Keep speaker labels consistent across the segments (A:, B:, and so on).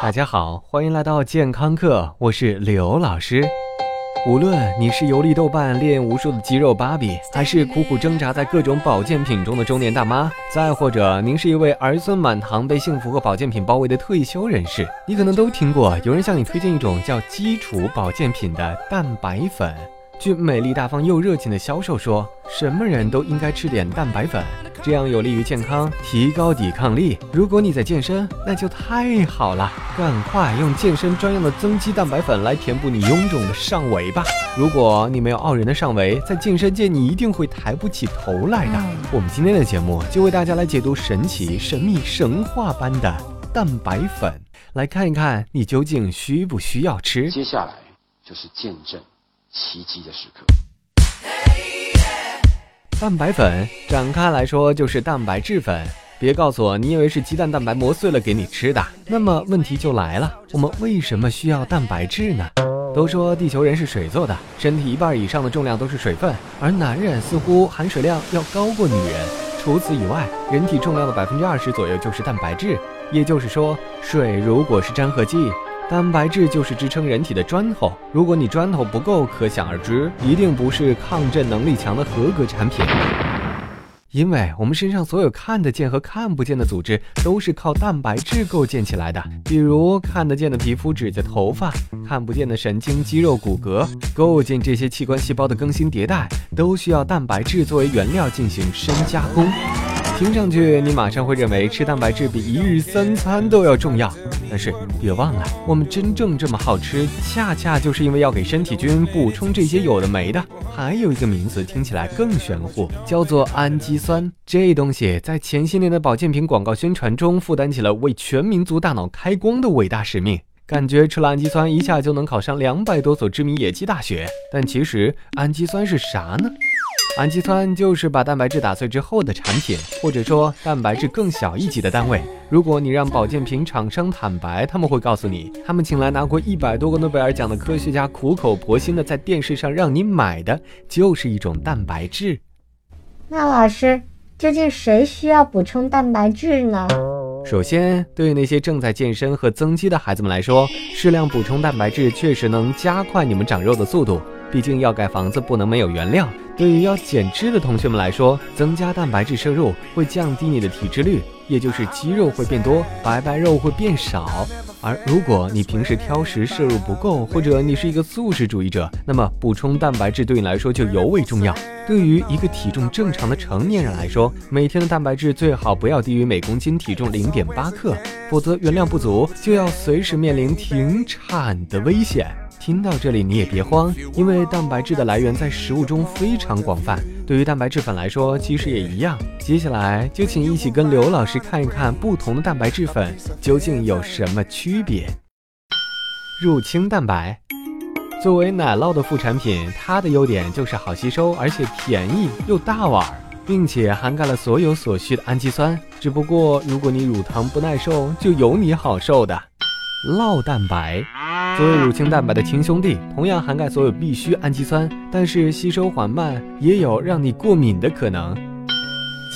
A: 大家好，欢迎来到健康课，我是刘老师。无论你是游历豆瓣练无数的肌肉芭比，还是苦苦挣扎在各种保健品中的中年大妈，再或者您是一位儿孙满堂、被幸福和保健品包围的退休人士，你可能都听过有人向你推荐一种叫基础保健品的蛋白粉。据美丽大方又热情的销售说，什么人都应该吃点蛋白粉，这样有利于健康，提高抵抗力。如果你在健身，那就太好了，赶快用健身专用的增肌蛋白粉来填补你臃肿的上围吧。如果你没有傲人的上围，在健身界你一定会抬不起头来的。我们今天的节目就为大家来解读神奇、神秘、神话般的蛋白粉，来看一看你究竟需不需要吃。
B: 接下来就是见证。奇迹的时刻。
A: 蛋白粉展开来说就是蛋白质粉，别告诉我你以为是鸡蛋蛋白磨碎了给你吃的。那么问题就来了，我们为什么需要蛋白质呢？都说地球人是水做的，身体一半以上的重量都是水分，而男人似乎含水量要高过女人。除此以外，人体重量的百分之二十左右就是蛋白质，也就是说，水如果是粘合剂。蛋白质就是支撑人体的砖头，如果你砖头不够，可想而知，一定不是抗震能力强的合格产品。因为我们身上所有看得见和看不见的组织都是靠蛋白质构建起来的，比如看得见的皮肤、指甲、头发，看不见的神经、肌肉、骨骼，构建这些器官细胞的更新迭代，都需要蛋白质作为原料进行深加工。听上去，你马上会认为吃蛋白质比一日三餐都要重要。但是别忘了，我们真正这么好吃，恰恰就是因为要给身体菌补充这些有的没的。还有一个名词听起来更玄乎，叫做氨基酸。这东西在前些年的保健品广告宣传中，负担起了为全民族大脑开光的伟大使命。感觉吃了氨基酸，一下就能考上两百多所知名野鸡大学。但其实氨基酸是啥呢？氨基酸就是把蛋白质打碎之后的产品，或者说蛋白质更小一级的单位。如果你让保健品厂商坦白，他们会告诉你，他们请来拿过一百多个诺贝尔奖的科学家，苦口婆心的在电视上让你买的就是一种蛋白质。
C: 那老师，究竟谁需要补充蛋白质呢？
A: 首先，对于那些正在健身和增肌的孩子们来说，适量补充蛋白质确实能加快你们长肉的速度。毕竟要盖房子不能没有原料。对于要减脂的同学们来说，增加蛋白质摄入会降低你的体脂率，也就是肌肉会变多，白白肉会变少。而如果你平时挑食摄入不够，或者你是一个素食主义者，那么补充蛋白质对你来说就尤为重要。对于一个体重正常的成年人来说，每天的蛋白质最好不要低于每公斤体重零点八克，否则原料不足就要随时面临停产的危险。听到这里你也别慌，因为蛋白质的来源在食物中非常广泛。对于蛋白质粉来说，其实也一样。接下来就请一起跟刘老师看一看不同的蛋白质粉究竟有什么区别。乳清蛋白作为奶酪的副产品，它的优点就是好吸收，而且便宜又大碗，并且涵盖了所有所需的氨基酸。只不过如果你乳糖不耐受，就有你好受的。酪蛋白。作为乳清蛋白的亲兄弟，同样涵盖所有必需氨基酸，但是吸收缓慢，也有让你过敏的可能。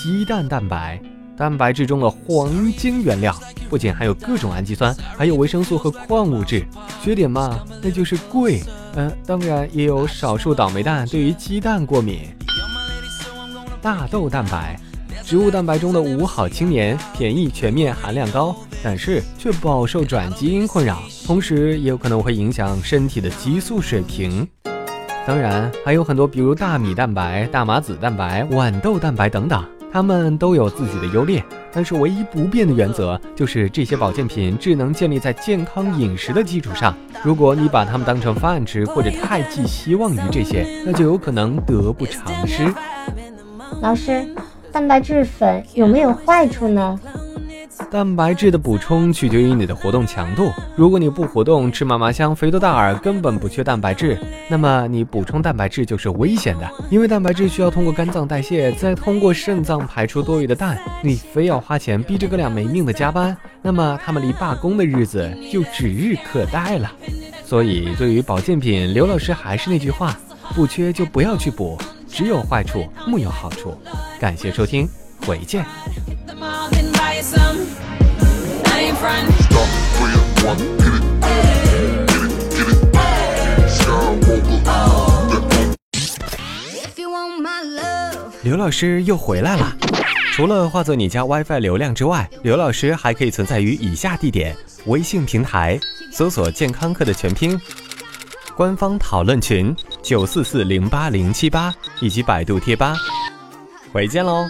A: 鸡蛋蛋白，蛋白质中的黄金原料，不仅含有各种氨基酸，还有维生素和矿物质。缺点嘛，那就是贵。嗯，当然也有少数倒霉蛋对于鸡蛋过敏。大豆蛋白。植物蛋白中的五好青年，便宜、全面、含量高，但是却饱受转基因困扰，同时也有可能会影响身体的激素水平。当然，还有很多，比如大米蛋白、大麻籽蛋白、豌豆蛋白等等，它们都有自己的优劣。但是唯一不变的原则就是，这些保健品只能建立在健康饮食的基础上。如果你把它们当成饭吃，或者太寄希望于这些，那就有可能得不偿失。
C: 老师。蛋白质粉有没有坏处呢？
A: 蛋白质的补充取决于你的活动强度。如果你不活动，吃嘛嘛香，肥头大耳，根本不缺蛋白质，那么你补充蛋白质就是危险的。因为蛋白质需要通过肝脏代谢，再通过肾脏排出多余的氮。你非要花钱逼着哥俩没命的加班，那么他们离罢工的日子就指日可待了。所以，对于保健品，刘老师还是那句话：不缺就不要去补。只有坏处，木有好处。感谢收听，回见。刘老师又回来了。除了化作你家 WiFi 流量之外，刘老师还可以存在于以下地点：微信平台搜索“健康课”的全拼，官方讨论群九四四零八零七八，以及百度贴吧。回见喽。